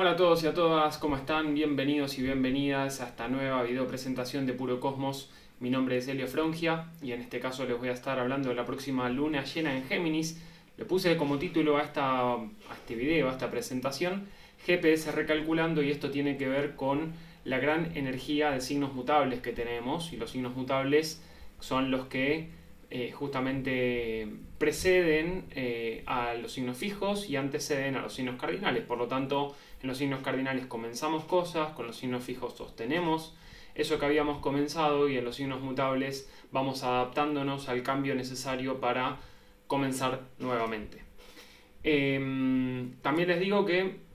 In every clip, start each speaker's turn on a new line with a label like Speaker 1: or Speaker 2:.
Speaker 1: Hola a todos y a todas, ¿cómo están? Bienvenidos y bienvenidas a esta nueva video presentación de Puro Cosmos. Mi nombre es Elio Frongia y en este caso les voy a estar hablando de la próxima luna llena en Géminis. Le puse como título a, este video, a esta presentación, GPS recalculando y esto tiene que ver con la gran energía de signos mutables que tenemos y los signos mutables son los que eh, justamente preceden eh, a los signos fijos y anteceden a los signos cardinales. Por lo tanto, en los signos cardinales comenzamos cosas, con los signos fijos sostenemos eso que habíamos comenzado y en los signos mutables vamos adaptándonos al cambio necesario para comenzar nuevamente. Em, también les digo que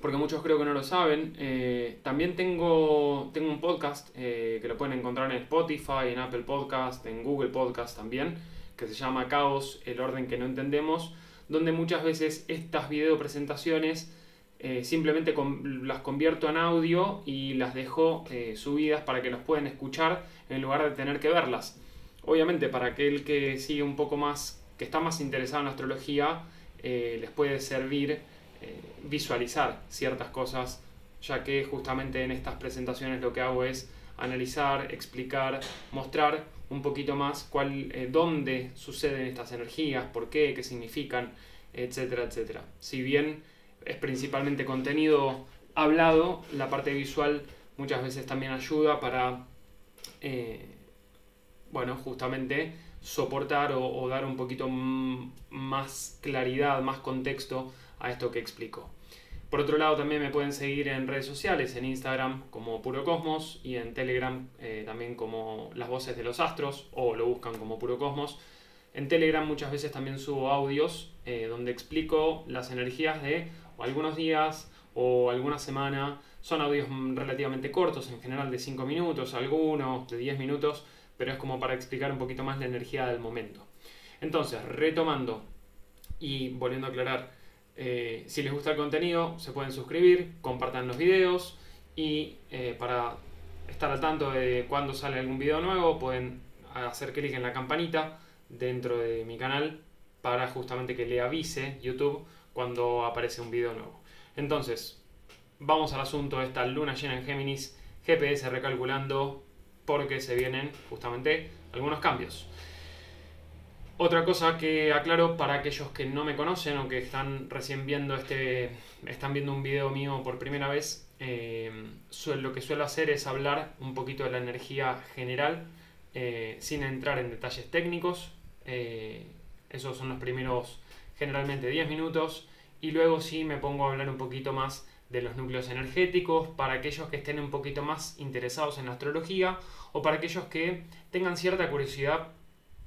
Speaker 1: porque muchos creo que no lo saben, eh, también tengo, tengo un podcast eh, que lo pueden encontrar en Spotify, en Apple Podcast, en Google Podcast también, que se llama Caos, el orden que no entendemos, donde muchas veces estas video presentaciones eh, simplemente las convierto en audio y las dejo subidas para que los puedan escuchar en lugar de tener que verlas. Obviamente para aquel que sigue un poco más, que está más interesado en astrología, les puede servir eh, visualizar ciertas cosas, ya que justamente en estas presentaciones lo que hago es analizar, explicar, mostrar un poquito más cuál, eh, dónde suceden estas energías, por qué, qué significan, etcétera, etcétera. Si bien es principalmente contenido hablado, la parte visual muchas veces también ayuda para, eh, bueno, justamente soportar o, dar un poquito más claridad, más contexto a esto que explico. Por otro lado, también me pueden seguir en redes sociales, en Instagram como Puro Cosmos y en Telegram eh, también como Las Voces de los Astros o lo buscan como Puro Cosmos. En Telegram muchas veces también subo audios eh, donde explico las energías de algunos días o alguna semana. Son audios relativamente cortos, en general de 5 minutos, algunos de 10 minutos, pero es como para explicar un poquito más la energía del momento. Entonces, retomando y volviendo a aclarar, eh, si les gusta el contenido, se pueden suscribir, compartan los videos y eh, para estar al tanto de cuando sale algún video nuevo, pueden hacer clic en la campanita dentro de mi canal para justamente que le avise YouTube cuando aparece un video nuevo. Entonces, vamos al asunto de esta luna llena en Géminis, GPS recalculando porque se vienen justamente algunos cambios. Otra cosa que aclaro para aquellos que no me conocen o que están recién viendo este, están viendo un video mío por primera vez, eh, lo que suelo hacer es hablar un poquito de la energía general eh, sin entrar en detalles técnicos. Eh, esos son los primeros generalmente 10 minutos y luego sí me pongo a hablar un poquito más de los núcleos energéticos para aquellos que estén un poquito más interesados en la astrología o para aquellos que tengan cierta curiosidad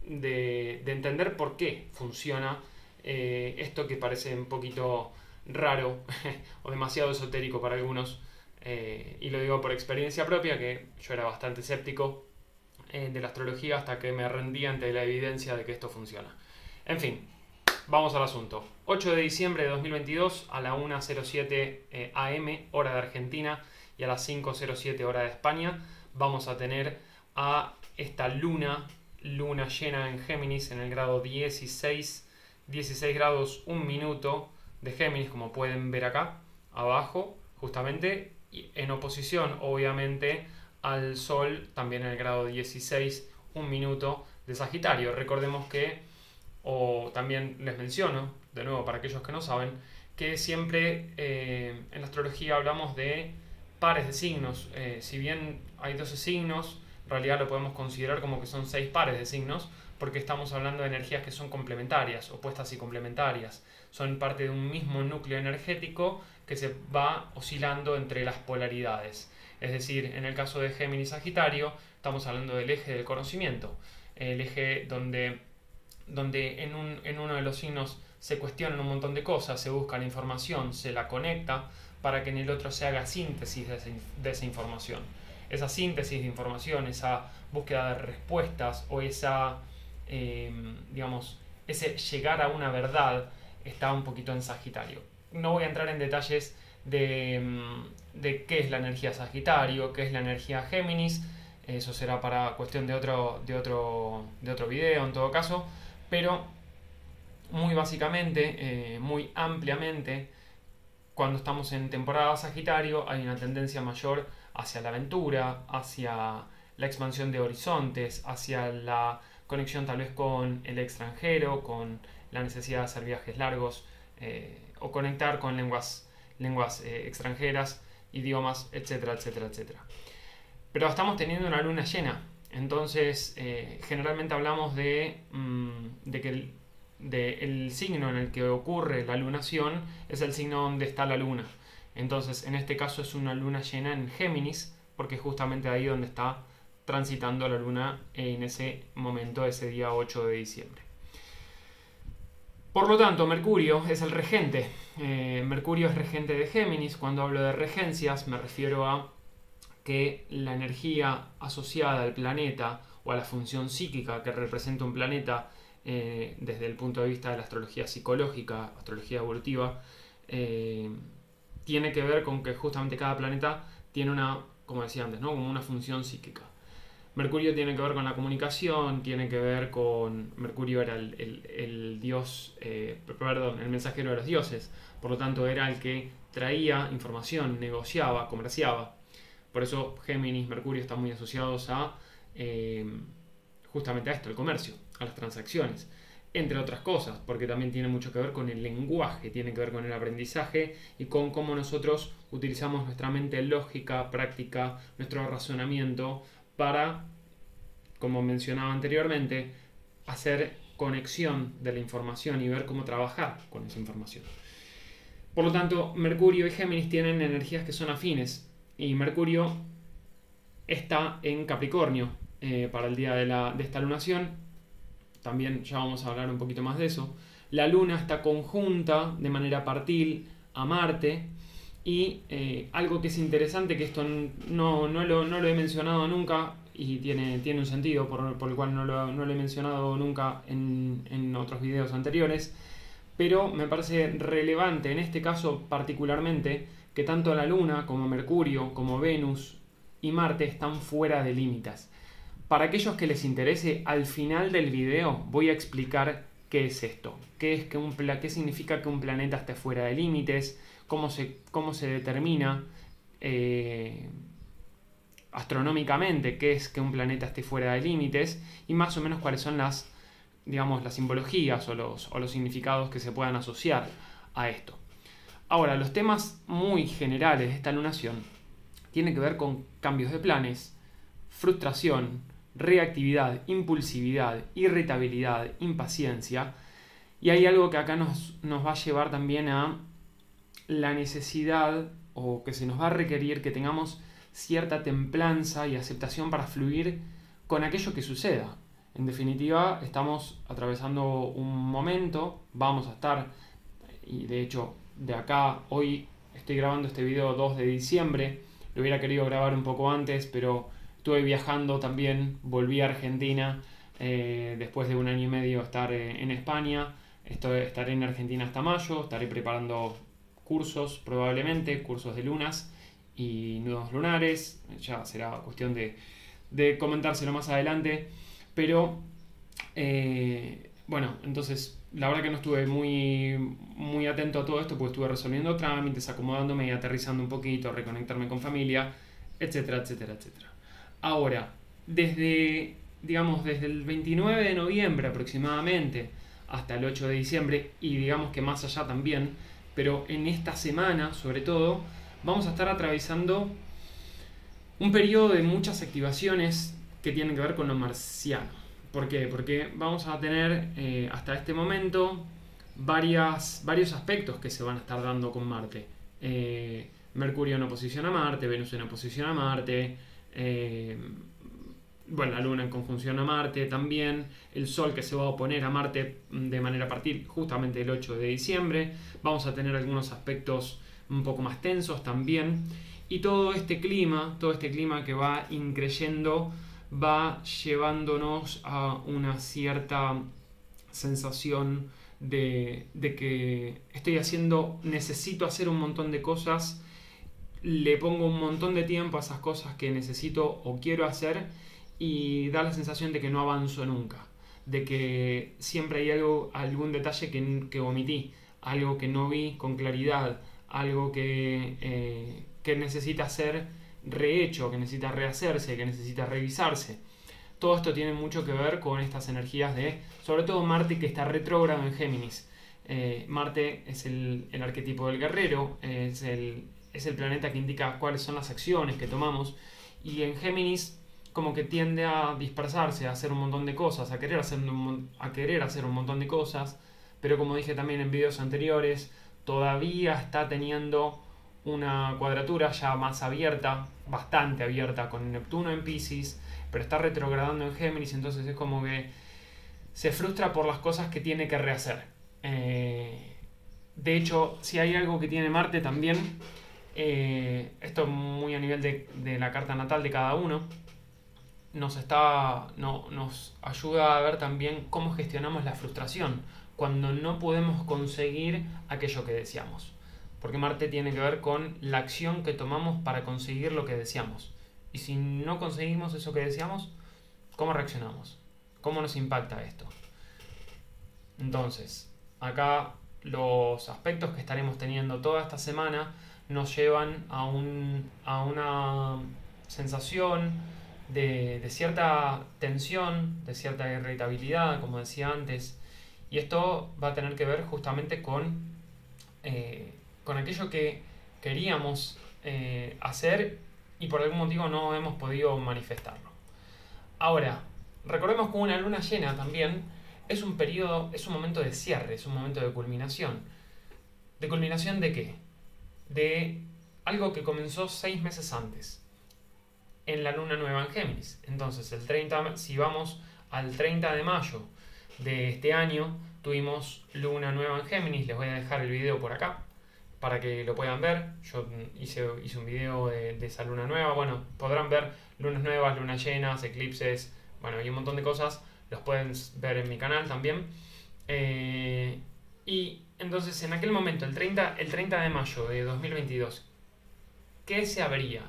Speaker 1: de, entender por qué funciona eh, esto que parece un poquito raro o demasiado esotérico para algunos. Eh, y lo digo por experiencia propia, que yo era bastante escéptico eh, de la astrología hasta que me rendí ante la evidencia de que esto funciona. En fin, vamos al asunto. 8 de diciembre de 2022 a la 1.07 am, hora de Argentina, y a las 5.07 hora de España, vamos a tener a esta luna luna llena en Géminis en el grado 16, 16 grados 1 minuto de Géminis, como pueden ver acá abajo, justamente, en oposición obviamente al Sol, también en el grado 16, 1 minuto de Sagitario. Recordemos que, o también les menciono, de nuevo para aquellos que no saben, que siempre eh, en la astrología hablamos de pares de signos. Eh, si bien hay 12 signos, en realidad lo podemos considerar como que son seis pares de signos, porque estamos hablando de energías que son complementarias, opuestas y complementarias. Son parte de un mismo núcleo energético que se va oscilando entre las polaridades. Es decir, en el caso de Géminis Sagitario, estamos hablando del eje del conocimiento, el eje donde, donde en, un, en uno de los signos se cuestionan un montón de cosas, se busca la información, se la conecta para que en el otro se haga síntesis de esa información. Esa síntesis de información, esa búsqueda de respuestas o esa, em, digamos, ese llegar a una verdad está un poquito en Sagitario. No voy a entrar en detalles de, em, de qué es la energía Sagitario, qué es la energía Géminis, eso será para cuestión de otro, de otro, de otro video en todo caso, pero muy básicamente, eh, muy ampliamente, cuando estamos en temporada Sagitario hay una tendencia mayor hacia la aventura, hacia la expansión de horizontes, hacia la conexión tal vez con el extranjero, con la necesidad de hacer viajes largos eh, o conectar con lenguas, lenguas eh, extranjeras, idiomas, etcétera, etcétera, etcétera. Pero estamos teniendo una luna llena, entonces eh, generalmente hablamos de, mm, que el, el signo en el que ocurre la lunación es el signo donde está la luna. Entonces en este caso es una luna llena en Géminis, porque es justamente ahí donde está transitando la luna en ese momento, ese día 8 de diciembre. Por lo tanto, Mercurio es el regente. Eh, Mercurio es regente de Géminis. Cuando hablo de regencias me refiero a que la energía asociada al planeta o a la función psíquica que representa un planeta eh, desde el punto de vista de la astrología psicológica, astrología evolutiva, eh, tiene que ver con que justamente cada planeta tiene una, como decía antes, ¿no? como una función psíquica. Mercurio tiene que ver con la comunicación, tiene que ver con... Mercurio era el, dios, eh, perdón, el mensajero de los dioses, por lo tanto era el que traía información, negociaba, comerciaba. Por eso Géminis, Mercurio están muy asociados a eh, justamente a esto, el comercio, a las transacciones, entre otras cosas, porque también tiene mucho que ver con el lenguaje, tiene que ver con el aprendizaje y con cómo nosotros utilizamos nuestra mente lógica, práctica, nuestro razonamiento para, como mencionaba anteriormente, hacer conexión de la información y ver cómo trabajar con esa información. Por lo tanto, Mercurio y Géminis tienen energías que son afines y Mercurio está en Capricornio eh, para el día de, la, de esta lunación. También ya vamos a hablar un poquito más de eso. La luna está conjunta de manera partil a Marte y eh, algo que es interesante, que esto no, no, lo, no, lo, he mencionado nunca y tiene, tiene un sentido por, por el cual no lo, no lo, he mencionado nunca en, en, otros videos anteriores, pero me parece relevante en este caso particularmente que tanto la Luna como Mercurio, como Venus y Marte están fuera de límites. Para aquellos que les interese, al final del video voy a explicar qué es esto, qué, es que un, qué significa que un planeta esté fuera de límites, cómo se, cómo se determina eh, astronómicamente qué es que un planeta esté fuera de límites y más o menos cuáles son las, digamos, las simbologías o los, o los significados que se puedan asociar a esto. Ahora, los temas muy generales de esta lunación tienen que ver con cambios de planes, frustración, reactividad, impulsividad, irritabilidad, impaciencia. Y hay algo que acá nos, nos va a llevar también a la necesidad o que se nos va a requerir que tengamos cierta templanza y aceptación para fluir con aquello que suceda. En definitiva, estamos atravesando un momento, vamos a estar, y de hecho de acá, hoy estoy grabando este video 2 de diciembre, lo hubiera querido grabar un poco antes, pero estuve viajando también, volví a Argentina eh, después de un año y medio estar eh, en España, Estoy, estaré en Argentina hasta mayo, estaré preparando cursos probablemente, cursos de lunas y nudos lunares, ya será cuestión de, de comentárselo más adelante, pero eh, bueno, entonces la verdad que no estuve muy, muy atento a todo esto porque estuve resolviendo trámites, acomodándome y aterrizando un poquito, reconectarme con familia, etcétera, etcétera, etcétera. Ahora, desde, digamos, desde el 29 de noviembre aproximadamente hasta el 8 de diciembre y digamos que más allá también, pero en esta semana sobre todo vamos a estar atravesando un periodo de muchas activaciones que tienen que ver con lo marciano. ¿Por qué? Porque vamos a tener eh, hasta este momento varias, varios aspectos que se van a estar dando con Marte. Eh, Mercurio en oposición a Marte, Venus en oposición a Marte, eh, bueno, la Luna en conjunción a Marte también, el Sol que se va a oponer a Marte de manera a partir justamente el 8 de diciembre, vamos a tener algunos aspectos un poco más tensos también, y todo este clima, todo este clima que va increyendo, va llevándonos a una cierta sensación de, de que estoy haciendo, necesito hacer un montón de cosas, le pongo un montón de tiempo a esas cosas que necesito o quiero hacer, y da la sensación de que no avanzo nunca, de que siempre hay algo, algún detalle que, que omití, algo que no vi con claridad, algo que, eh, que necesita ser rehecho, que necesita rehacerse, que necesita revisarse. Todo esto tiene mucho que ver con estas energías de, sobre todo Marte que está retrógrado en Géminis. Eh, Marte es el, arquetipo del guerrero, es el, es el planeta que indica cuáles son las acciones que tomamos. Y en Géminis como que tiende a dispersarse, a hacer un montón de cosas, a querer hacer un, a querer hacer un montón de cosas, pero como dije también en videos anteriores, todavía está teniendo una cuadratura ya más abierta, bastante abierta, con Neptuno en Pisces, pero está retrogradando en Géminis, entonces es como que se frustra por las cosas que tiene que rehacer. Eh, de hecho, si hay algo que tiene Marte también, eh, esto muy a nivel de, de, la carta natal de cada uno, nos, está, no, nos ayuda a ver también cómo gestionamos la frustración cuando no podemos conseguir aquello que deseamos. Porque Marte tiene que ver con la acción que tomamos para conseguir lo que deseamos. Y si no conseguimos eso que deseamos, ¿cómo reaccionamos? ¿Cómo nos impacta esto? Entonces, acá los aspectos que estaremos teniendo toda esta semana nos llevan a, un, a una sensación de, cierta tensión, de cierta irritabilidad, como decía antes. Y esto va a tener que ver justamente con, eh, con aquello que queríamos eh, hacer y por algún motivo no hemos podido manifestarlo. Ahora, recordemos que una luna llena también es un periodo, es un momento de cierre, es un momento de culminación. ¿De culminación de qué? De algo que comenzó seis meses antes, en la luna nueva en Géminis. Entonces, el 30, si vamos al 30 de mayo de este año, tuvimos luna nueva en Géminis. Les voy a dejar el video por acá para que lo puedan ver. Yo hice, hice un video de, de esa luna nueva. Bueno, podrán ver lunas nuevas, lunas llenas, eclipses, bueno, hay un montón de cosas los pueden ver en mi canal también. Eh, y entonces en aquel momento, el 30, el 30 de mayo de 2022, ¿qué se abría?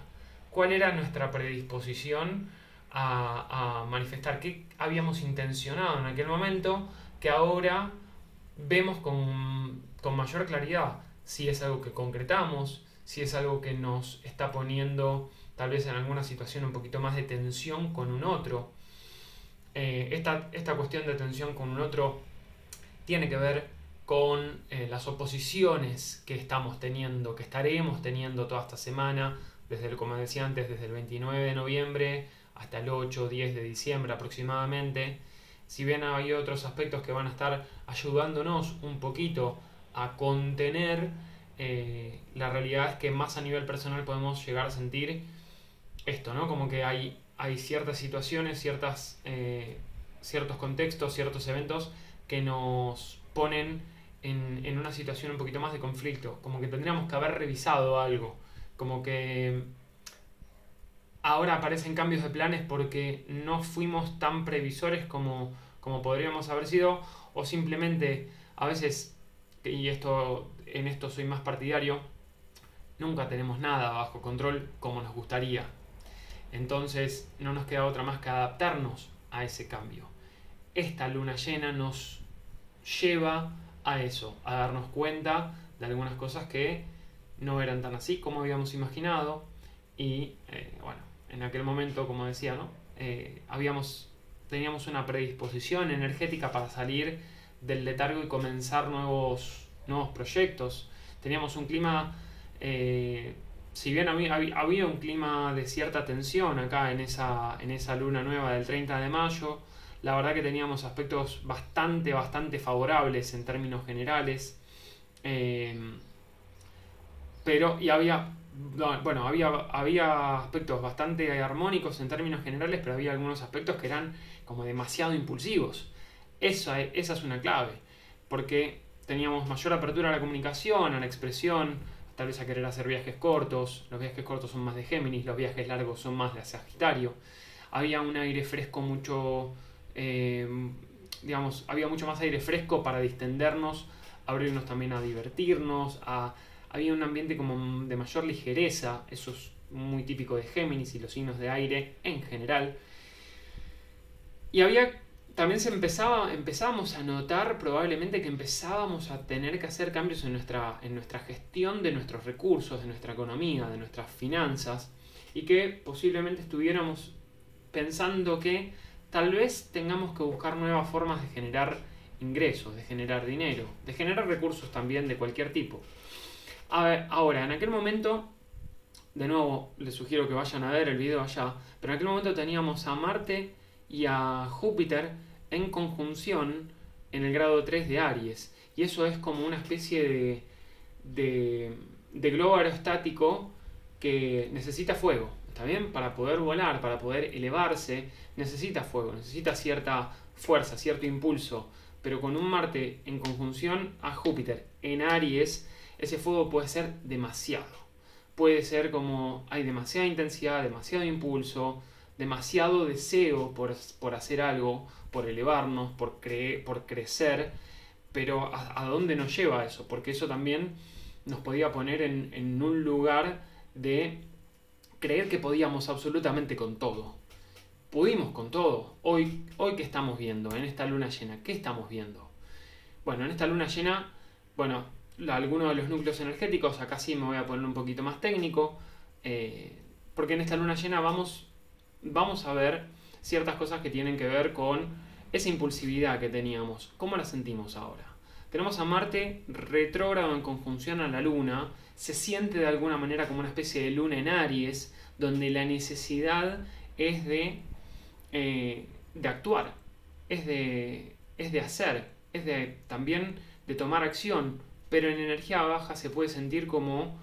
Speaker 1: ¿Cuál era nuestra predisposición a, a manifestar? ¿Qué habíamos intencionado en aquel momento que ahora vemos con, con mayor claridad? Si es algo que concretamos, si es algo que nos está poniendo tal vez en alguna situación un poquito más de tensión con un otro. Eh, esta, esta, cuestión de tensión con un otro tiene que ver con eh, las oposiciones que estamos teniendo, que estaremos teniendo toda esta semana, desde el, como decía antes, desde el 29 de noviembre hasta el 8 o 10 de diciembre aproximadamente. Si bien hay otros aspectos que van a estar ayudándonos un poquito a contener, eh, la realidad es que más a nivel personal podemos llegar a sentir esto, ¿no? Como que hay hay ciertas situaciones, ciertas, eh, ciertos contextos, ciertos eventos que nos ponen en, en, una situación un poquito más de conflicto, como que tendríamos que haber revisado algo, como que ahora aparecen cambios de planes porque no fuimos tan previsores como, como podríamos haber sido, o simplemente a veces, y esto en esto soy más partidario, nunca tenemos nada bajo control como nos gustaría. Entonces no nos queda otra más que adaptarnos a ese cambio. Esta luna llena nos lleva a eso, a darnos cuenta de algunas cosas que no eran tan así como habíamos imaginado y eh, bueno, en aquel momento, como decía, ¿no? Eh, habíamos, teníamos una predisposición energética para salir del letargo y comenzar nuevos, nuevos proyectos. Teníamos un clima eh, si bien había, había, un clima de cierta tensión acá en esa, en esa luna nueva del 30 de mayo, la verdad que teníamos aspectos bastante, bastante favorables en términos generales. Eh, pero, y había, bueno, había, había aspectos bastante armónicos en términos generales, pero había algunos aspectos que eran como demasiado impulsivos. Esa, esa es una clave, porque teníamos mayor apertura a la comunicación, a la expresión, tal vez a querer hacer viajes cortos, los viajes cortos son más de Géminis, los viajes largos son más de Sagitario. Había un aire fresco mucho, eh, digamos, había mucho más aire fresco para distendernos, abrirnos también a divertirnos, había un ambiente como de mayor ligereza, eso es muy típico de Géminis y los signos de aire en general. Y había también se empezaba, empezábamos a notar probablemente que empezábamos a tener que hacer cambios en nuestra, en nuestra gestión de nuestros recursos, de nuestra economía, de nuestras finanzas, y que posiblemente estuviéramos pensando que tal vez tengamos que buscar nuevas formas de generar ingresos, de generar dinero, de generar recursos también de cualquier tipo. ahora, en aquel momento, de nuevo les sugiero que vayan a ver el video allá, pero en aquel momento teníamos a Marte y a Júpiter en conjunción en el grado 3 de Aries. Y eso es como una especie de, de, globo aerostático que necesita fuego, ¿está bien? Para poder volar, para poder elevarse, necesita fuego, necesita cierta fuerza, cierto impulso. Pero con un Marte en conjunción a Júpiter en Aries, ese fuego puede ser demasiado. Puede ser como hay demasiada intensidad, demasiado impulso, demasiado deseo por, hacer algo, por elevarnos, por, por crecer, pero ¿a, dónde nos lleva eso? Porque eso también nos podía poner en, un lugar de creer que podíamos absolutamente con todo. Pudimos con todo. Hoy, hoy ¿qué estamos viendo en esta luna llena? ¿Qué estamos viendo? Bueno, en esta luna llena, bueno, algunos de los núcleos energéticos, acá sí me voy a poner un poquito más técnico, eh, porque en esta luna llena vamos vamos a ver ciertas cosas que tienen que ver con esa impulsividad que teníamos. ¿Cómo la sentimos ahora? Tenemos a Marte retrógrado en conjunción a la Luna, se siente de alguna manera como una especie de luna en Aries, donde la necesidad es de, eh, de actuar, es de, es de hacer, es de también de tomar acción, pero en energía baja se puede sentir como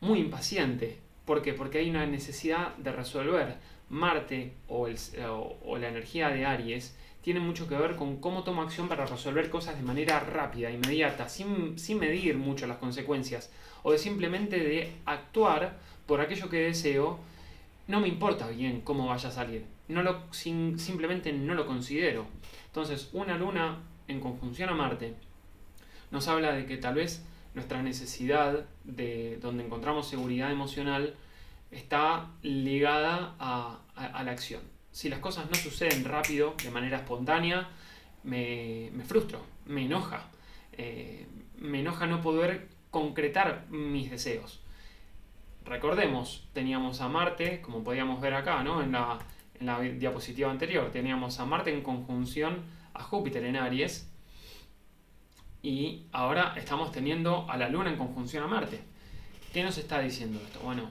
Speaker 1: muy impaciente. ¿Por qué? Porque hay una necesidad de resolver. Marte o, la energía de Aries tiene mucho que ver con cómo tomo acción para resolver cosas de manera rápida, inmediata, sin, medir mucho las consecuencias, o de simplemente de actuar por aquello que deseo, no me importa bien cómo vaya a salir, simplemente no lo considero. Entonces, una luna en conjunción a Marte nos habla de que tal vez nuestra necesidad de donde encontramos seguridad emocional está ligada a, la acción. Si las cosas no suceden rápido, de manera espontánea, me, frustro, me enoja. Eh, me enoja no poder concretar mis deseos. Recordemos, teníamos a Marte, como podíamos ver acá, ¿no? en la diapositiva anterior, teníamos a Marte en conjunción a Júpiter en Aries, y ahora estamos teniendo a la Luna en conjunción a Marte. ¿Qué nos está diciendo esto? Bueno,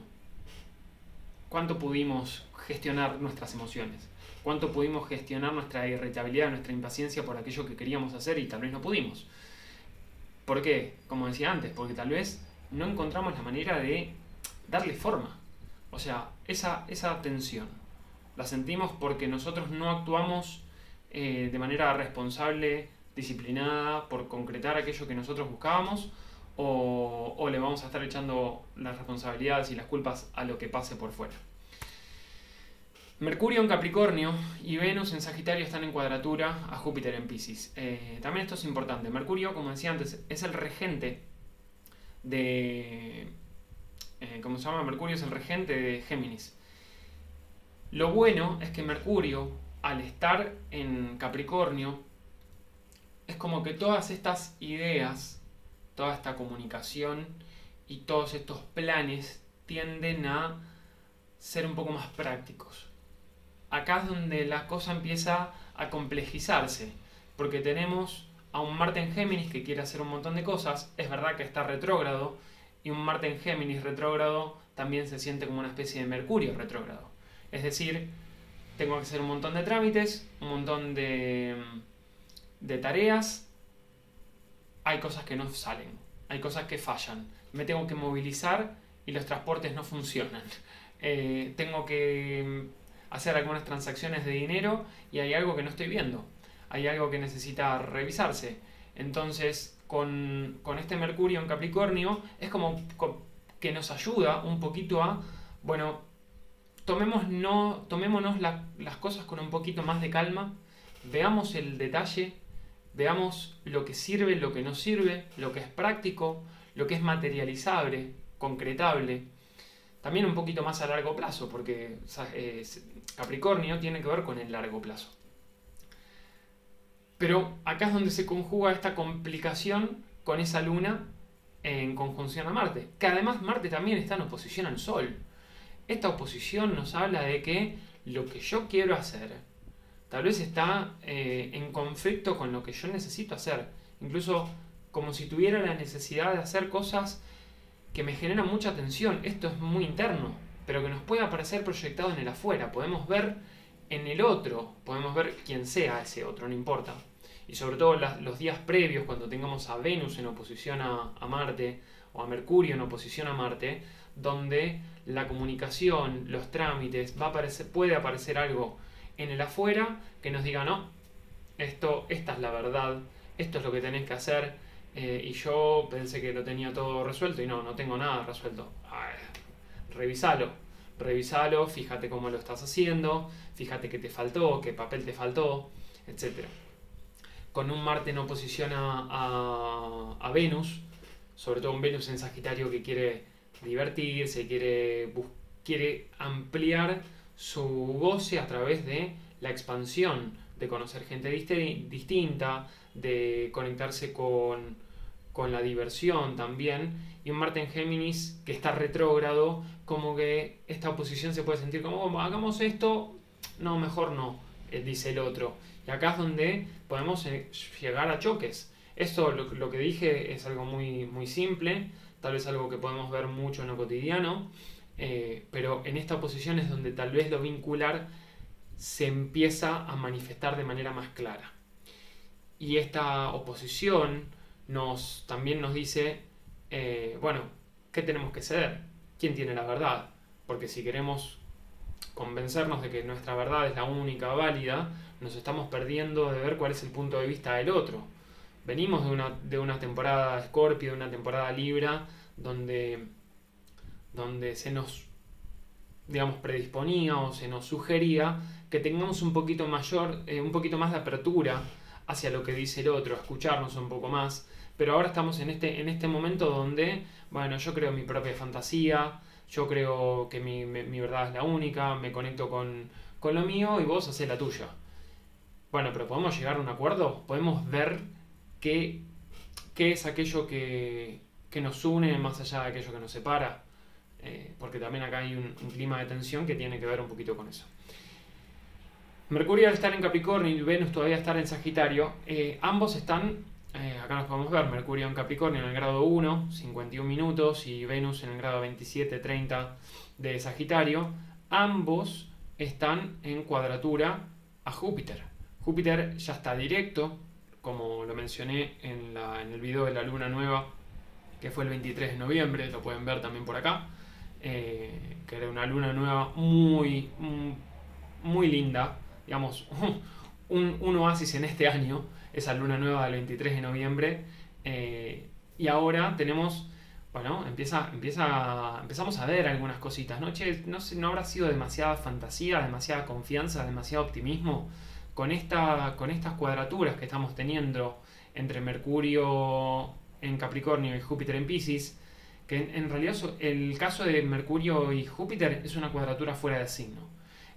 Speaker 1: cuánto pudimos gestionar nuestras emociones, cuánto pudimos gestionar nuestra irritabilidad, nuestra impaciencia por aquello que queríamos hacer y tal vez no pudimos. ¿Por qué? Como decía antes, porque tal vez no encontramos la manera de darle forma. O sea, esa, esa tensión la sentimos porque nosotros no actuamos eh, de manera responsable, disciplinada, por concretar aquello que nosotros buscábamos, o, le vamos a estar echando las responsabilidades y las culpas a lo que pase por fuera. Mercurio en Capricornio y Venus en Sagitario están en cuadratura a Júpiter en Pisces. Eh, también esto es importante. Mercurio, como decía antes, es el regente de... Eh, ¿Cómo se llama? Mercurio es el regente de Géminis. Lo bueno es que Mercurio, al estar en Capricornio, es como que todas estas ideas toda esta comunicación y todos estos planes tienden a ser un poco más prácticos. Acá es donde la cosa empieza a complejizarse, porque tenemos a un Marte en Géminis que quiere hacer un montón de cosas, es verdad que está retrógrado, y un Marte en Géminis retrógrado también se siente como una especie de Mercurio retrógrado. Es decir, tengo que hacer un montón de trámites, un montón de, de tareas, hay cosas que no salen, hay cosas que fallan. Me tengo que movilizar y los transportes no funcionan. Eh, tengo que mm, hacer algunas transacciones de dinero y hay algo que no estoy viendo. Hay algo que necesita revisarse. Entonces, con, este Mercurio en Capricornio, es como que nos ayuda un poquito a, bueno, tomemos no, tomémonos las cosas con un poquito más de calma, veamos el detalle, Veamos lo que sirve, lo que no sirve, lo que es práctico, lo que es materializable, concretable. También un poquito más a largo plazo, porque Capricornio tiene que ver con el largo plazo. Pero acá es donde se conjuga esta complicación con esa luna en conjunción a Marte, que además Marte también está en oposición al Sol. Esta oposición nos habla de que lo que yo quiero hacer tal vez está eh, en conflicto con lo que yo necesito hacer. Incluso como si tuviera la necesidad de hacer cosas que me generan mucha tensión. Esto es muy interno, pero que nos puede aparecer proyectado en el afuera. Podemos ver en el otro, podemos ver quién sea ese otro, no importa. Y sobre todo los días previos, cuando tengamos a Venus en oposición a, a Marte o a Mercurio en oposición a Marte, donde la comunicación, los trámites, va a aparecer, puede aparecer algo en el afuera que nos diga, no, esto, esta es la verdad, esto es lo que tenés que hacer, eh, y yo pensé que lo tenía todo resuelto y no, no tengo nada resuelto. revisalo, revisalo, fíjate cómo lo estás haciendo, fíjate qué te faltó, qué papel te faltó, etc. Con un Marte en oposición a, a Venus, sobre todo un Venus en Sagitario que quiere divertirse, quiere, quiere ampliar su goce a través de la expansión, de conocer gente distinta, de conectarse con, con la diversión también, y un Marte en Géminis que está retrógrado, como que esta oposición se puede sentir como, hagamos esto, no, mejor no, eh, dice el otro. Y acá es donde podemos eh, llegar a choques. Esto, lo, lo, que dije, es algo muy, muy simple, tal vez algo que podemos ver mucho en lo cotidiano, eh, pero en esta oposición es donde tal vez lo vincular se empieza a manifestar de manera más clara. Y esta oposición nos, también nos dice, eh, bueno, ¿qué tenemos que ceder? ¿Quién tiene la verdad? Porque si queremos convencernos de que nuestra verdad es la única válida, nos estamos perdiendo de ver cuál es el punto de vista del otro. Venimos de una, de una temporada Scorpio, de una temporada Libra, donde donde se nos, digamos, predisponía o se nos sugería que tengamos un poquito mayor, eh, un poquito más de apertura hacia lo que dice el otro, escucharnos un poco más. Pero ahora estamos en este, en este momento donde, bueno, yo creo mi propia fantasía, yo creo que mi, verdad es la única, me conecto con, con lo mío y vos hacés la tuya. Bueno, pero podemos llegar a un acuerdo, podemos ver qué, qué es aquello que, que nos une más allá de aquello que nos separa. Eh, porque también acá hay un, clima de tensión que tiene que ver un poquito con eso. Mercurio al estar en Capricornio y Venus todavía estar en Sagitario, eh, ambos están, eh, acá nos podemos ver, Mercurio en Capricornio en el grado 1, 51 minutos, y Venus en el grado 27, 30 de Sagitario, ambos están en cuadratura a Júpiter. Júpiter ya está directo, como lo mencioné en, en el video de la luna nueva, que fue el 23 de noviembre, lo pueden ver también por acá. Eh, que era una luna nueva muy, muy linda, digamos, un, oasis en este año, esa luna nueva del 23 de noviembre, eh, y ahora tenemos, bueno, empieza, empieza, empezamos a ver algunas cositas, ¿no? no, no habrá sido demasiada fantasía, demasiada confianza, demasiado optimismo con, esta, con estas cuadraturas que estamos teniendo entre Mercurio en Capricornio y Júpiter en Pisces, que en, realidad el caso de Mercurio y Júpiter es una cuadratura fuera de signo.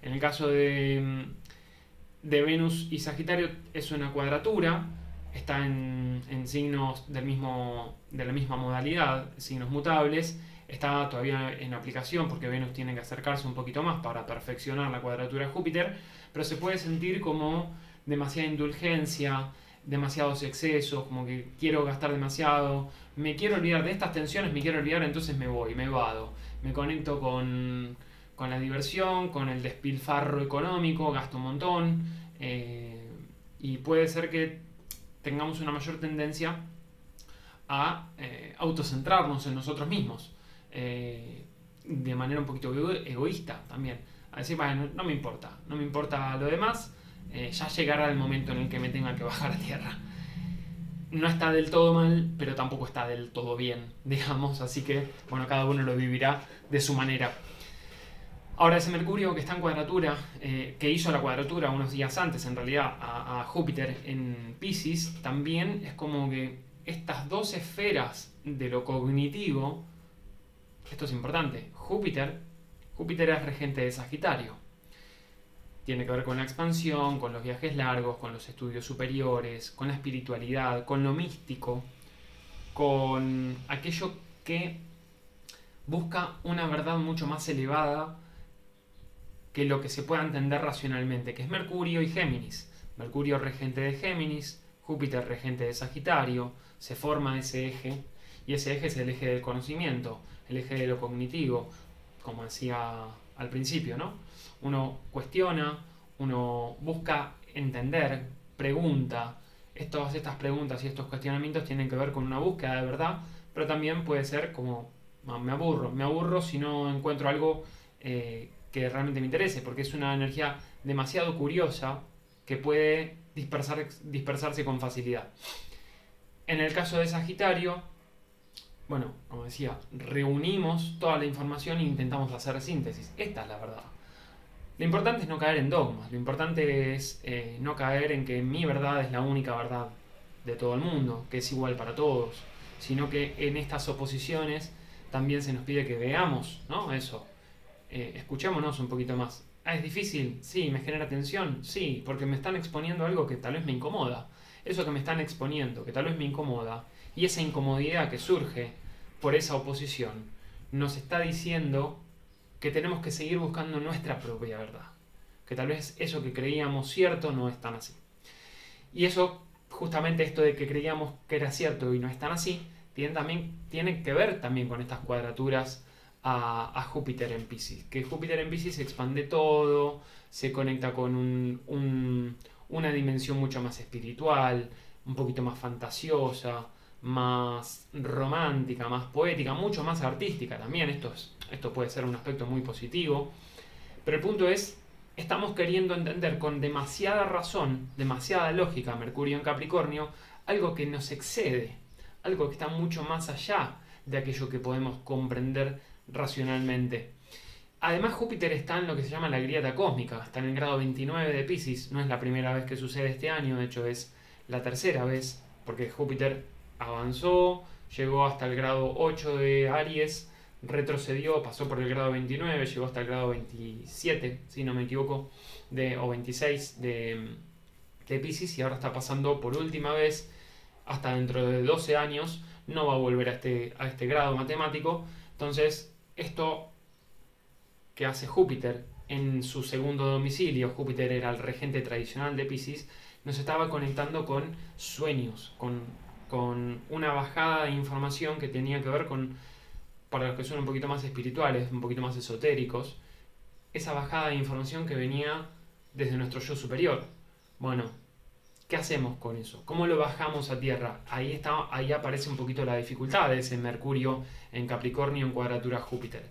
Speaker 1: En el caso de, mm, Venus y Sagitario es una cuadratura, está en, signos del mismo, de la misma modalidad, signos mutables, está todavía en aplicación porque Venus tiene que acercarse un poquito más para perfeccionar la cuadratura de Júpiter, pero se puede sentir como demasiada indulgencia, demasiados excesos, como que quiero gastar demasiado, me quiero olvidar de estas tensiones, me quiero olvidar, entonces me voy, me vado, me conecto con, con la diversión, con el despilfarro económico, gasto un montón, eh, y puede ser que tengamos una mayor tendencia a eh, autocentrarnos en nosotros mismos, eh, de manera un poquito egoísta también, a decir, bueno, no me importa, no me importa lo demás, eh, ya llegará el momento en el que me tenga que bajar a tierra. No está del todo mal, pero tampoco está del todo bien, digamos, así que, bueno, cada uno lo vivirá de su manera. Ahora, ese Mercurio que está en cuadratura, eh, que hizo la cuadratura unos días antes, en realidad, a, a Júpiter en Pisces, también es como que estas dos esferas de lo cognitivo, esto es importante, Júpiter, Júpiter es regente de Sagitario, tiene que ver con la expansión, con los viajes largos, con los estudios superiores, con la espiritualidad, con lo místico, con aquello que busca una verdad mucho más elevada que lo que se pueda entender racionalmente, que es Mercurio y Géminis. Mercurio regente de Géminis, Júpiter regente de Sagitario, se forma ese eje y ese eje es el eje del conocimiento, el eje de lo cognitivo, como decía al principio, ¿no? Uno cuestiona, uno busca entender, pregunta. todas estas preguntas y estos cuestionamientos tienen que ver con una búsqueda de verdad, pero también puede ser como, me aburro, me aburro si no encuentro algo eh, que realmente me interese, porque es una energía demasiado curiosa que puede dispersar, dispersarse con facilidad. En el caso de Sagitario, bueno, como decía, reunimos toda la información e intentamos hacer síntesis. Esta es la verdad. Lo importante es no caer en dogmas, lo importante es eh, no caer en que mi verdad es la única verdad de todo el mundo, que es igual para todos, sino que en estas oposiciones también se nos pide que veamos, ¿no? Eso, eh, escuchémonos un poquito más. Ah, es difícil, sí, me genera tensión, sí, porque me están exponiendo algo que tal vez me incomoda. Eso que me están exponiendo, que tal vez me incomoda, y esa incomodidad que surge por esa oposición, nos está diciendo que tenemos que seguir buscando nuestra propia verdad. Que tal vez eso que creíamos cierto no es tan así. Y eso, justamente esto de que creíamos que era cierto y no es tan así, tiene, también, que ver también con estas cuadraturas a, Júpiter en Pisces. Que Júpiter en Pisces expande todo, se conecta con una dimensión mucho más espiritual, un poquito más fantasiosa, más romántica, más poética, mucho más artística también. Esto, esto puede ser un aspecto muy positivo. Pero el punto es, estamos queriendo entender con demasiada razón, demasiada lógica, Mercurio en Capricornio, algo que nos excede, algo que está mucho más allá de aquello que podemos comprender racionalmente. Además, Júpiter está en lo que se llama la grieta cósmica, está en el grado 29 de Pisces, no es la primera vez que sucede este año, de hecho es la tercera vez, porque Júpiter avanzó, llegó hasta el grado 8 de Aries, retrocedió, pasó por el grado 29, llegó hasta el grado 27, si no me equivoco, de, o 26 de, de Pisces y ahora está pasando por última vez hasta dentro de 12 años, no va a volver a este, a este grado matemático. Entonces, esto que hace Júpiter en su segundo domicilio, Júpiter era el regente tradicional de Pisces, nos estaba conectando con sueños, con con una bajada de información que tenía que ver con, para los que son un poquito más espirituales, un poquito más esotéricos, esa bajada de información que venía desde nuestro yo superior. Bueno, ¿qué hacemos con eso? ¿Cómo lo bajamos a tierra? Ahí, está, ahí aparece un poquito la dificultad de ese Mercurio en Capricornio en cuadratura Júpiter.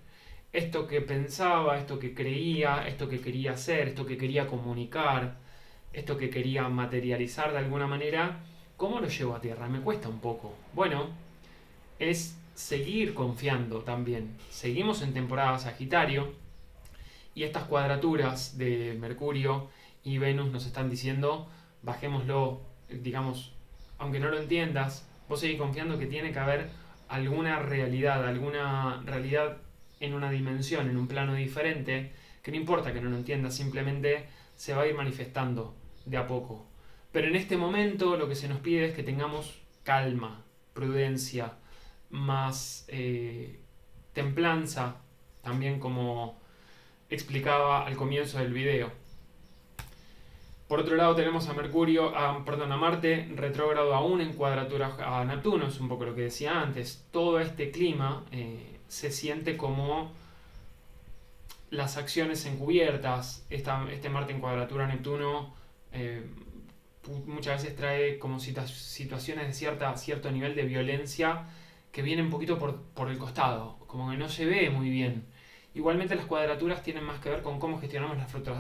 Speaker 1: Esto que pensaba, esto que creía, esto que quería hacer, esto que quería comunicar, esto que quería materializar de alguna manera, ¿Cómo lo llevo a tierra? Me cuesta un poco. Bueno, es seguir confiando también. Seguimos en temporada Sagitario y estas cuadraturas de Mercurio y Venus nos están diciendo, bajémoslo, digamos, aunque no lo entiendas, vos seguís confiando que tiene que haber alguna realidad, alguna realidad en una dimensión, en un plano diferente, que no importa que no lo entiendas, simplemente se va a ir manifestando de a poco. Pero en este momento lo que se nos pide es que tengamos calma, prudencia, más eh, templanza, también como explicaba al comienzo del video. Por otro lado tenemos a Mercurio, perdón, a Marte retrógrado aún en cuadratura a Neptuno, es un poco lo que decía antes. Todo este clima eh, se siente como las acciones encubiertas. este Marte en cuadratura a Neptuno eh, muchas veces trae como situaciones de cierta, cierto nivel de violencia que vienen un poquito por, por el costado, como que no se ve muy bien. Igualmente las cuadraturas tienen más que ver con cómo gestionamos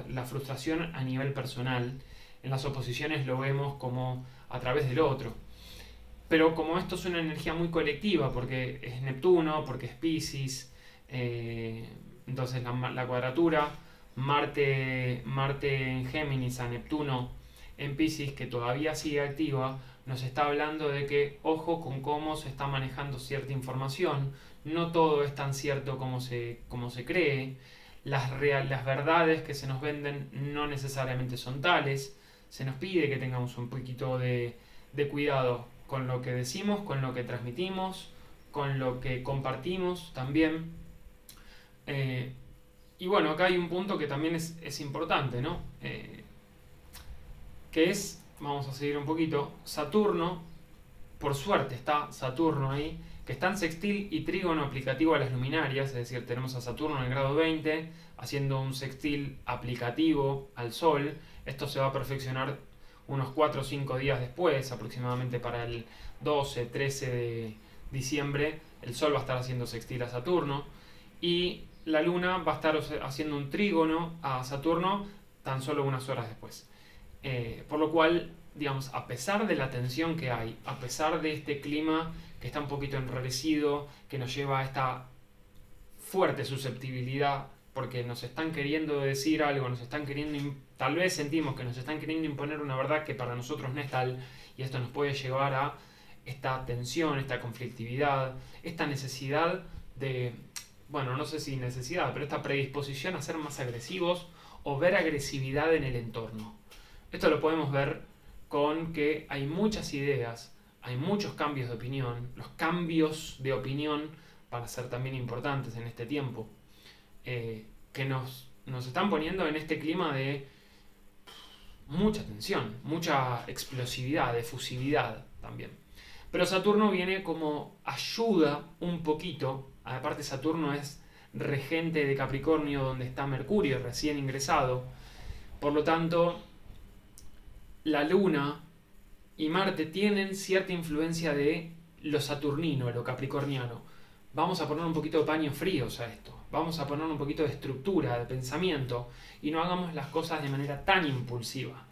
Speaker 1: la, frustración a nivel personal. En las oposiciones lo vemos como a través del otro. Pero como esto es una energía muy colectiva, porque es Neptuno, porque es Pisces, eh, entonces la, la, cuadratura, Marte, Marte en Géminis a Neptuno en Pisces, que todavía sigue activa, nos está hablando de que ojo con cómo se está manejando cierta información, no todo es tan cierto como se, como se cree, las, las verdades que se nos venden no necesariamente son tales. Se nos pide que tengamos un poquito de, cuidado con lo que decimos, con lo que transmitimos, con lo que compartimos también. Eh, y bueno, acá hay un punto que también es, importante, ¿no? Eh, que es, vamos a seguir un poquito, Saturno, por suerte está Saturno ahí, que está en sextil y trígono aplicativo a las luminarias, es decir, tenemos a Saturno en el grado 20 haciendo un sextil aplicativo al Sol. Esto se va a perfeccionar unos 4 o 5 días después, aproximadamente para el 12, 13 de diciembre, el Sol va a estar haciendo sextil a Saturno y la Luna va a estar haciendo un trígono a Saturno tan solo unas horas después. Eh, por lo cual, digamos, a pesar de la tensión que hay, a pesar de este clima que está un poquito enrarecido, que nos lleva a esta fuerte susceptibilidad, porque nos están queriendo decir algo, nos están queriendo, tal vez sentimos que nos están queriendo imponer una verdad que para nosotros no es tal, y esto nos puede llevar a esta tensión, esta conflictividad, esta necesidad de, bueno, no sé si necesidad, pero esta predisposición a ser más agresivos o ver agresividad en el entorno. Esto lo podemos ver con que hay muchas ideas, hay muchos cambios de opinión. Los cambios de opinión van a ser también importantes en este tiempo. Eh, que nos, nos están poniendo en este clima de mucha tensión, mucha explosividad, efusividad también. Pero Saturno viene como ayuda un poquito. Aparte Saturno es regente de Capricornio donde está Mercurio recién ingresado. Por lo tanto, la Luna y Marte tienen cierta influencia de lo saturnino, lo capricorniano. Vamos a poner un poquito de paños fríos a esto. Vamos a poner un poquito de estructura, de pensamiento y no hagamos las cosas de manera tan impulsiva.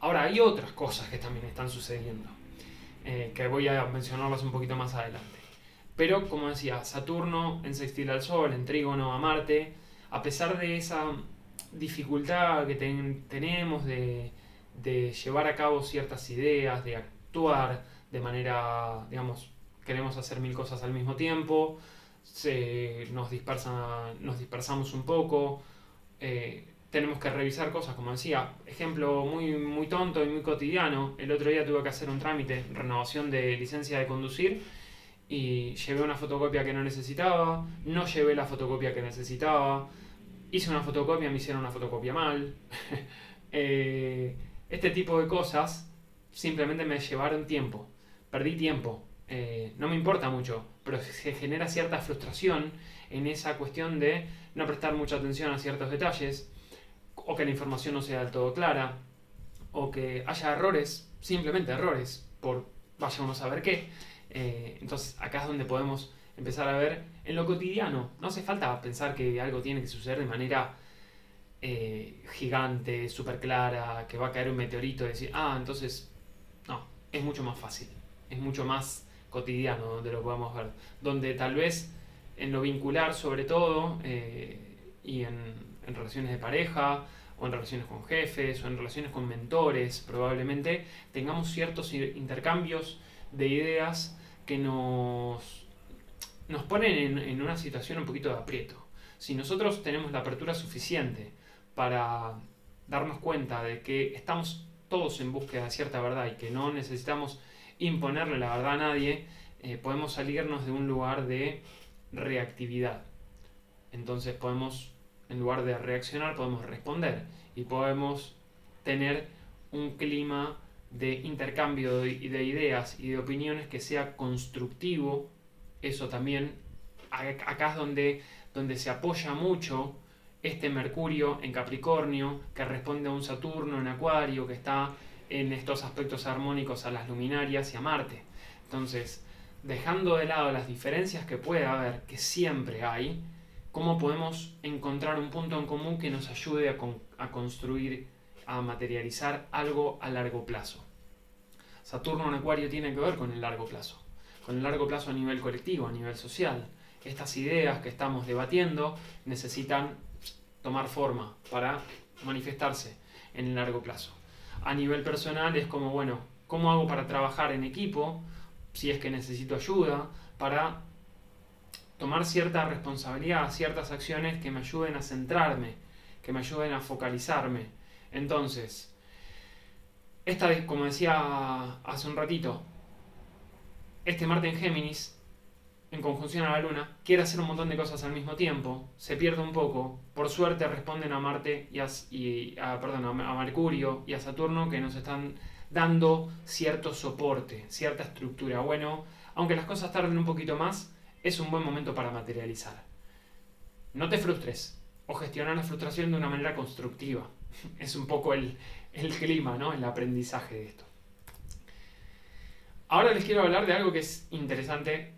Speaker 1: Ahora, hay otras cosas que también están sucediendo, eh, que voy a mencionarlas un poquito más adelante. Pero, como decía, Saturno en sextil al Sol, en trígono a Marte, a pesar de esa dificultad que tenemos de, de llevar a cabo ciertas ideas, de actuar de manera, digamos, queremos hacer mil cosas al mismo tiempo, se, nos, dispersa, nos dispersamos un poco, eh, tenemos que revisar cosas, como decía, ejemplo muy, muy tonto y muy cotidiano, el otro día tuve que hacer un trámite, renovación de licencia de conducir, y llevé una fotocopia que no necesitaba, no llevé la fotocopia que necesitaba, hice una fotocopia, me hicieron una fotocopia mal. eh, este tipo de cosas simplemente me llevaron tiempo, perdí tiempo. Eh, no me importa mucho, pero se genera cierta frustración en esa cuestión de no prestar mucha atención a ciertos detalles, o que la información no sea del todo clara, o que haya errores, simplemente errores, por vaya uno a saber qué. Eh, entonces acá es donde podemos empezar a ver en lo cotidiano. No hace falta pensar que algo tiene que suceder de manera eh, gigante, súper clara, que va a caer un meteorito y decir, ah, entonces, no, es mucho más fácil, es mucho más cotidiano donde lo podemos ver, donde tal vez en lo vincular sobre todo eh, y en, relaciones de pareja o en relaciones con jefes o en relaciones con mentores, probablemente tengamos ciertos intercambios de ideas que nos, nos ponen en, en, una situación un poquito de aprieto. Si nosotros tenemos la apertura suficiente para darnos cuenta de que estamos todos en búsqueda de cierta verdad y que no necesitamos imponerle la verdad a nadie, eh, podemos salirnos de un lugar de reactividad. Entonces podemos, en lugar de reaccionar, podemos responder y podemos tener un clima de intercambio de, de ideas y de opiniones que sea constructivo. Eso también, acá es donde, donde se apoya mucho este Mercurio en Capricornio, que responde a un Saturno en Acuario, que está en estos aspectos armónicos a las luminarias y a Marte. Entonces, dejando de lado las diferencias que puede haber, que siempre hay, ¿cómo podemos encontrar un punto en común que nos ayude a, a construir, a materializar algo a largo plazo? Saturno en Acuario tiene que ver con el largo plazo, con el largo plazo a nivel colectivo, a nivel social. Estas ideas que estamos debatiendo necesitan tomar forma, para manifestarse en el largo plazo. A nivel personal es como, bueno, ¿cómo hago para trabajar en equipo? Si es que necesito ayuda, para tomar cierta responsabilidad, ciertas acciones que me ayuden a centrarme, que me ayuden a focalizarme. Entonces, esta, como decía hace un ratito, este Marte en Géminis, en conjunción a la Luna, quiere hacer un montón de cosas al mismo tiempo, se pierde un poco, por suerte responden a Marte y a, perdón, a Mercurio y a Saturno que nos están dando cierto soporte, cierta estructura. Bueno, aunque las cosas tarden un poquito más, es un buen momento para materializar. No te frustres o gestionar la frustración de una manera constructiva. Es un poco el, el clima, ¿no? El aprendizaje de esto. Ahora les quiero hablar de algo que es interesante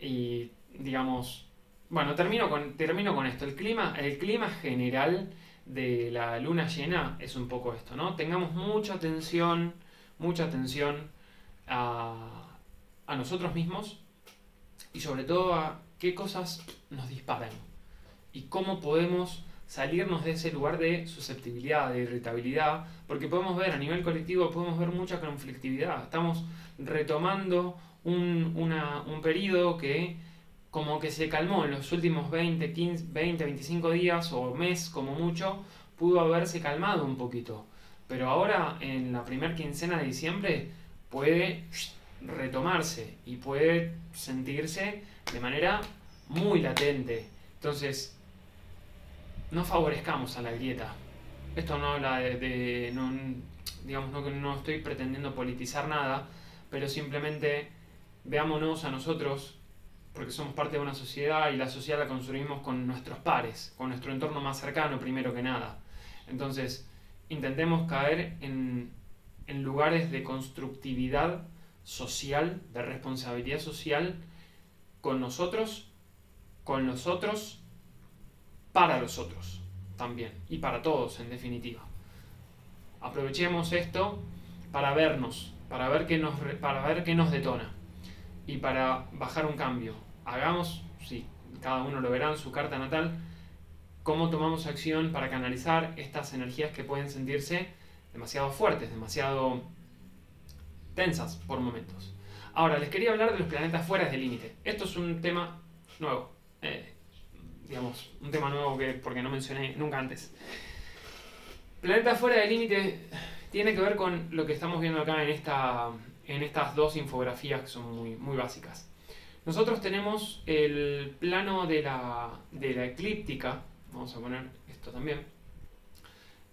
Speaker 1: y, digamos, bueno, termino con, termino con esto. El clima, el clima general de la luna llena es un poco esto, ¿no? Tengamos mucha atención, mucha atención a, a nosotros mismos y sobre todo a qué cosas nos disparan y cómo podemos salirnos de ese lugar de susceptibilidad, de irritabilidad, porque podemos ver a nivel colectivo, podemos ver mucha conflictividad. Estamos retomando un, un periodo que como que se calmó en los últimos 20, 15, 20, 25 días o mes como mucho, pudo haberse calmado un poquito. Pero ahora, en la primera quincena de diciembre, puede retomarse y puede sentirse de manera muy latente. Entonces, no favorezcamos a la grieta. Esto no habla de, no, digamos, no, no estoy pretendiendo politizar nada, pero simplemente veámonos a nosotros, porque somos parte de una sociedad y la sociedad la construimos con nuestros pares, con nuestro entorno más cercano primero que nada. Entonces, intentemos caer en, en lugares de constructividad social, de responsabilidad social con nosotros, con los otros, para los otros también, y para todos en definitiva. Aprovechemos esto para vernos, para ver qué nos, para ver qué nos detona y para bajar un cambio. Hagamos, sí, cada uno lo verá en su carta natal, cómo tomamos acción para canalizar estas energías que pueden sentirse demasiado fuertes, demasiado tensas por momentos. Ahora, les quería hablar de los planetas fuera del límite. Esto es un tema nuevo. Eh, digamos, un tema nuevo que porque no mencioné nunca antes. Planetas fuera del límite tiene que ver con lo que estamos viendo acá en, esta, en estas dos infografías que son muy, muy básicas. Nosotros tenemos el plano de la, de la eclíptica. Vamos a poner esto también.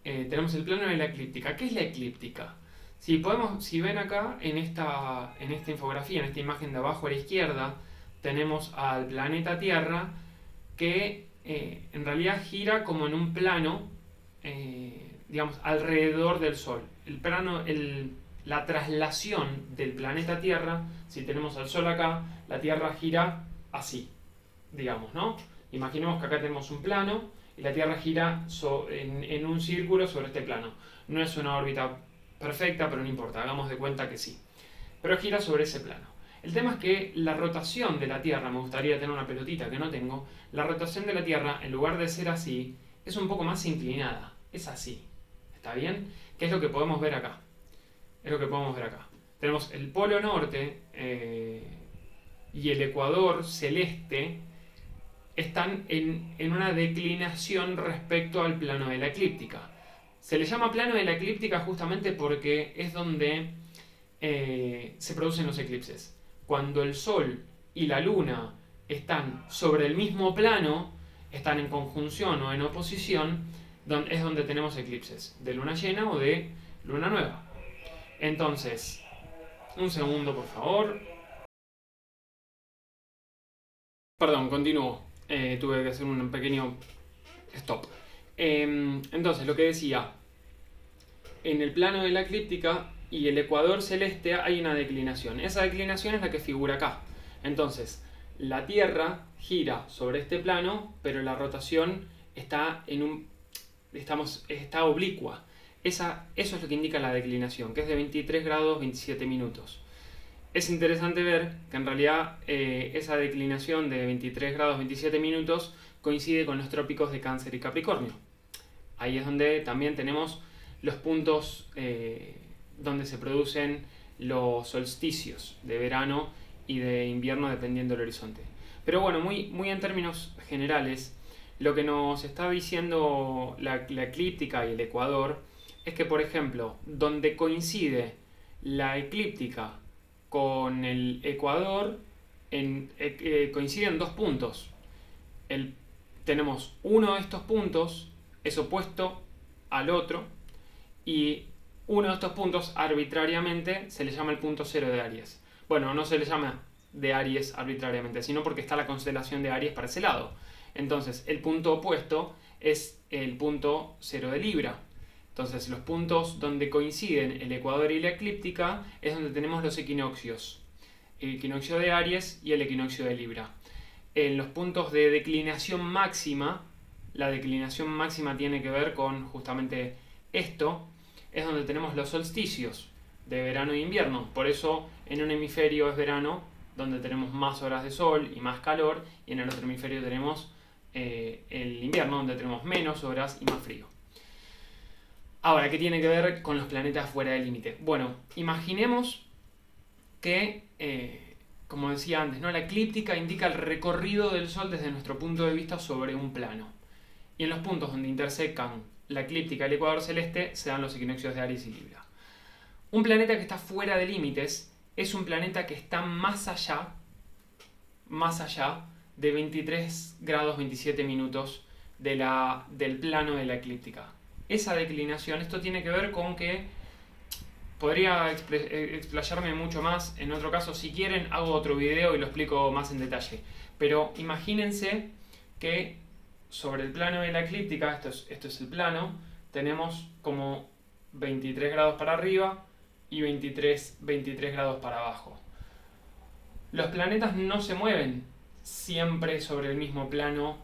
Speaker 1: Eh, tenemos el plano de la eclíptica. ¿Qué es la eclíptica? Si, podemos, si ven acá en esta, en esta infografía, en esta imagen de abajo a la izquierda, tenemos al planeta Tierra que eh, en realidad gira como en un plano, eh, digamos, alrededor del Sol. El plano, el, la traslación del planeta Tierra, si tenemos al Sol acá, la Tierra gira así, digamos, ¿no? Imaginemos que acá tenemos un plano y la Tierra gira en, en un círculo sobre este plano. No es una órbita perfecta, pero no importa, hagamos de cuenta que sí. Pero gira sobre ese plano. El tema es que la rotación de la Tierra, me gustaría tener una pelotita que no tengo, la rotación de la Tierra, en lugar de ser así, es un poco más inclinada. Es así. ¿Está bien? ¿Qué es lo que podemos ver acá? Es lo que podemos ver acá. Tenemos el polo norte eh, y el ecuador celeste están en, en una declinación respecto al plano de la eclíptica. Se le llama plano de la eclíptica justamente porque es donde eh, se producen los eclipses. Cuando el Sol y la Luna están sobre el mismo plano, están en conjunción o en oposición, es donde tenemos eclipses, de luna llena o de luna nueva. Entonces, un segundo por favor. Perdón, continúo. Eh, tuve que hacer un pequeño stop. Em, entonces, lo que decía, en el plano de la eclíptica y el ecuador celeste hay una declinación. Esa declinación es la que figura acá. Entonces, la Tierra gira sobre este plano, pero la rotación está en un estamos está oblicua. Esa, eso es lo que indica la declinación, que es de 23 grados 27 minutos. Es interesante ver que en realidad eh, esa declinación de 23 grados 27 minutos coincide con los trópicos de Cáncer y Capricornio. Ahí es donde también tenemos los puntos eh, donde se producen los solsticios de verano y de invierno dependiendo del horizonte. Pero bueno, muy, muy en términos generales, lo que nos está diciendo la, la eclíptica y el ecuador es que, por ejemplo, donde coincide la eclíptica con el ecuador, en, eh, eh, coinciden dos puntos. El, tenemos uno de estos puntos, es opuesto al otro, y uno de estos puntos arbitrariamente se le llama el punto cero de Aries. Bueno, no se le llama de Aries arbitrariamente, sino porque está la constelación de Aries para ese lado. Entonces, el punto opuesto es el punto cero de Libra. Entonces, los puntos donde coinciden el ecuador y la eclíptica es donde tenemos los equinoccios. El equinoccio de Aries y el equinoccio de Libra. En los puntos de declinación máxima, la declinación máxima tiene que ver con justamente esto, es donde tenemos los solsticios de verano e invierno. Por eso en un hemisferio es verano, donde tenemos más horas de sol y más calor, y en el otro hemisferio tenemos eh, el invierno, donde tenemos menos horas y más frío. Ahora, ¿qué tiene que ver con los planetas fuera del límite? Bueno, imaginemos que, eh, como decía antes, ¿no? la eclíptica indica el recorrido del Sol desde nuestro punto de vista sobre un plano. Y en los puntos donde intersecan la eclíptica y el ecuador celeste se dan los equinoccios de Aries y Libra. Un planeta que está fuera de límites es un planeta que está más allá, más allá de 23 grados 27 minutos de la, del plano de la eclíptica. Esa declinación, esto tiene que ver con que podría eh, explayarme mucho más, en otro caso si quieren hago otro video y lo explico más en detalle, pero imagínense que sobre el plano de la eclíptica, esto es, esto es el plano, tenemos como 23 grados para arriba y 23, 23 grados para abajo. Los planetas no se mueven siempre sobre el mismo plano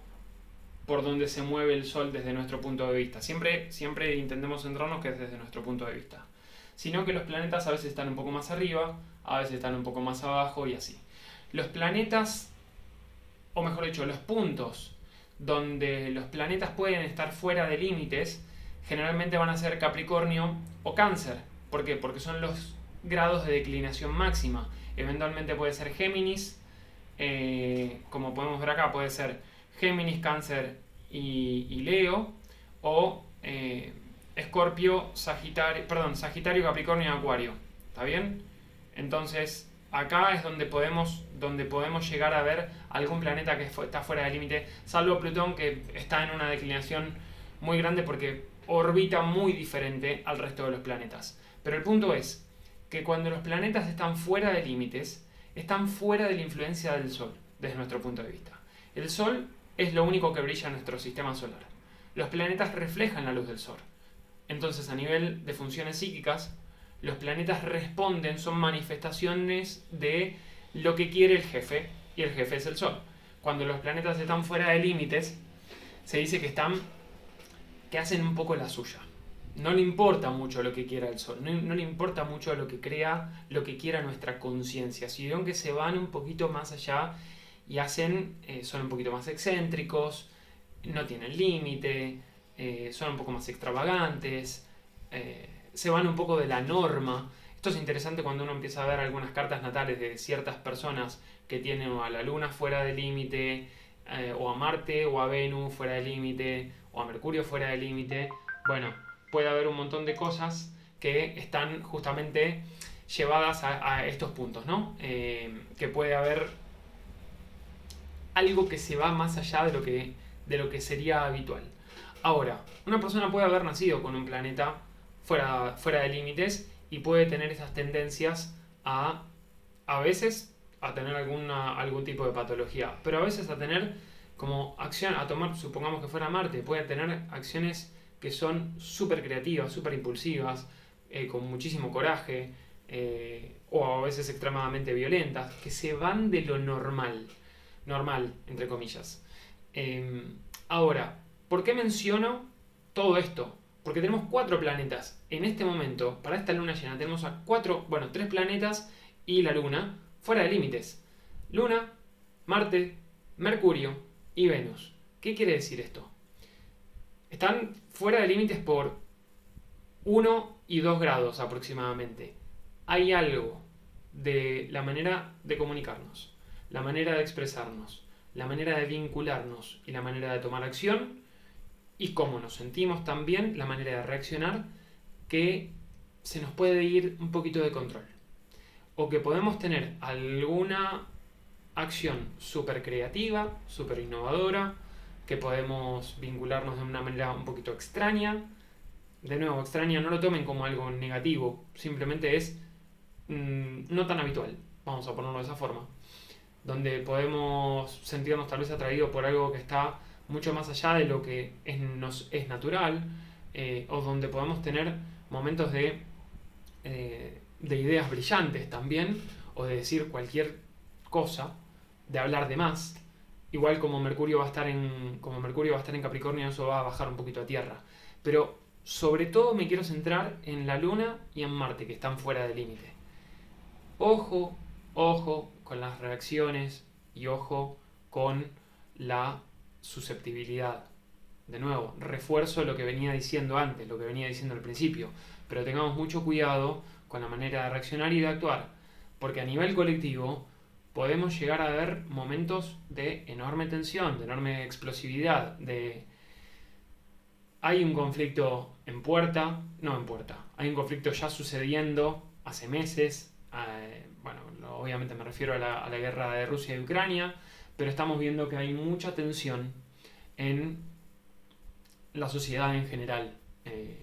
Speaker 1: por donde se mueve el Sol desde nuestro punto de vista. Siempre, siempre intentemos centrarnos que es desde nuestro punto de vista. Sino que los planetas a veces están un poco más arriba, a veces están un poco más abajo y así. Los planetas, o mejor dicho, los puntos donde los planetas pueden estar fuera de límites, generalmente van a ser Capricornio o Cáncer. ¿Por qué? Porque son los grados de declinación máxima. Eventualmente puede ser Géminis, eh, como podemos ver acá, puede ser Géminis, Cáncer y, Leo, o eh, Escorpio, Sagitario, perdón, Sagitario, Capricornio y Acuario. ¿Está bien? Entonces, acá es donde podemos, donde podemos llegar a ver algún planeta que está fuera del límite, salvo Plutón que está en una declinación muy grande porque orbita muy diferente al resto de los planetas. Pero el punto es que cuando los planetas están fuera de límites, están fuera de la influencia del Sol, desde nuestro punto de vista. El Sol es lo único que brilla en nuestro sistema solar. Los planetas reflejan la luz del Sol. Entonces, a nivel de funciones psíquicas, los planetas responden, son manifestaciones de lo que quiere el jefe, y el jefe es el Sol. Cuando los planetas están fuera de límites, se dice que están, que hacen un poco la suya. No le importa mucho lo que quiera el Sol, no, le importa mucho lo que crea, lo que quiera nuestra conciencia, sino que se van un poquito más allá y hacen, eh, son un poquito más excéntricos, no tienen límite, eh, son un poco más extravagantes. Eh, se van un poco de la norma. Esto es interesante cuando uno empieza a ver algunas cartas natales de ciertas personas que tienen a la Luna fuera de límite, o a Marte, o a Venus fuera de límite, o a Mercurio fuera de límite. Bueno, puede haber un montón de cosas que están justamente llevadas a, estos puntos, ¿no? Que puede haber algo que se va más allá de lo que, de lo que sería habitual. Ahora, una persona puede haber nacido con un planeta fuera, fuera de límites y puede tener esas tendencias a, a veces, a tener alguna, algún tipo de patología, pero a veces a tener como acción, a tomar, supongamos que fuera Marte, puede tener acciones que son súper creativas, súper impulsivas, eh, con muchísimo coraje, eh, o a veces extremadamente violentas, que se van de lo normal, normal, entre comillas. Em, ahora, ¿por qué menciono todo esto? Porque tenemos cuatro planetas. En este momento, para esta luna llena, tenemos a cuatro, bueno, tres planetas y la luna fuera de límites. Luna, Marte, Mercurio y Venus. ¿Qué quiere decir esto? Están fuera de límites por 1 y 2 grados aproximadamente. Hay algo de la manera de comunicarnos, la manera de expresarnos, la manera de vincularnos y la manera de tomar acción y cómo nos sentimos también, la manera de reaccionar, que se nos puede ir un poquito de control. O que podemos tener alguna acción súper creativa, súper innovadora, que podemos vincularnos de una manera un poquito extraña. De nuevo, extraña no lo tomen como algo negativo, simplemente es mm, no tan habitual, vamos a ponerlo de esa forma. Donde podemos sentirnos tal vez atraídos por algo que está mucho más allá de lo que es, nos es natural, eh, o donde podemos tener momentos de, eh, de ideas brillantes también, o de decir cualquier cosa, de hablar de más. Igual como Mercurio va a estar en. Como Mercurio va a estar en Capricornio, eso va a bajar un poquito a tierra. Pero sobre todo me quiero centrar en la Luna y en Marte, que están fuera del límite. Ojo, ojo con las reacciones y ojo con la susceptibilidad. De nuevo, refuerzo lo que venía diciendo antes, lo que venía diciendo al principio, pero tengamos mucho cuidado con la manera de reaccionar y de actuar, porque a nivel colectivo podemos llegar a ver momentos de enorme tensión, de enorme explosividad, de... Hay un conflicto en puerta, no en puerta, hay un conflicto ya sucediendo hace meses, eh, bueno, obviamente me refiero a la, guerra de Rusia y Ucrania, pero estamos viendo que hay mucha tensión en la sociedad en general. Eh,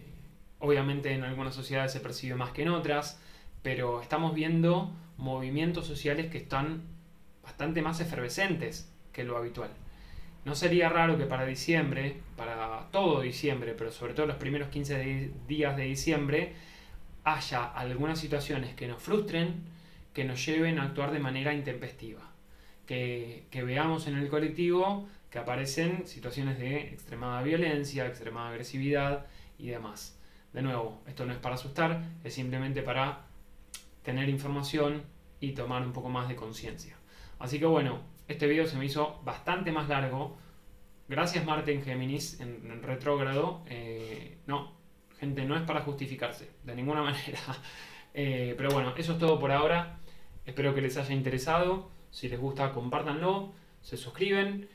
Speaker 1: obviamente en algunas sociedades se percibe más que en otras, pero estamos viendo movimientos sociales que están bastante más efervescentes que lo habitual. No sería raro que para diciembre, para todo diciembre, pero sobre todo los primeros 15 días de diciembre, haya algunas situaciones que nos frustren, que nos lleven a actuar de manera intempestiva. Que, veamos en el colectivo que aparecen situaciones de extremada violencia, extremada agresividad y demás. De nuevo, esto no es para asustar, es simplemente para tener información y tomar un poco más de conciencia. Así que bueno, este video se me hizo bastante más largo. Gracias Marte en Géminis, en, retrógrado. Eh, no, gente, no es para justificarse, de ninguna manera. Eh, pero bueno, eso es todo por ahora. Espero que les haya interesado. Si les gusta, compártanlo, se suscriben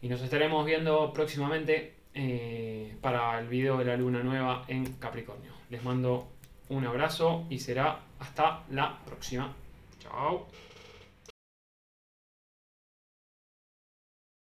Speaker 1: y nos estaremos viendo próximamente eh, para el video de la luna nueva en Capricornio. Les mando un abrazo y será hasta la próxima. Chao.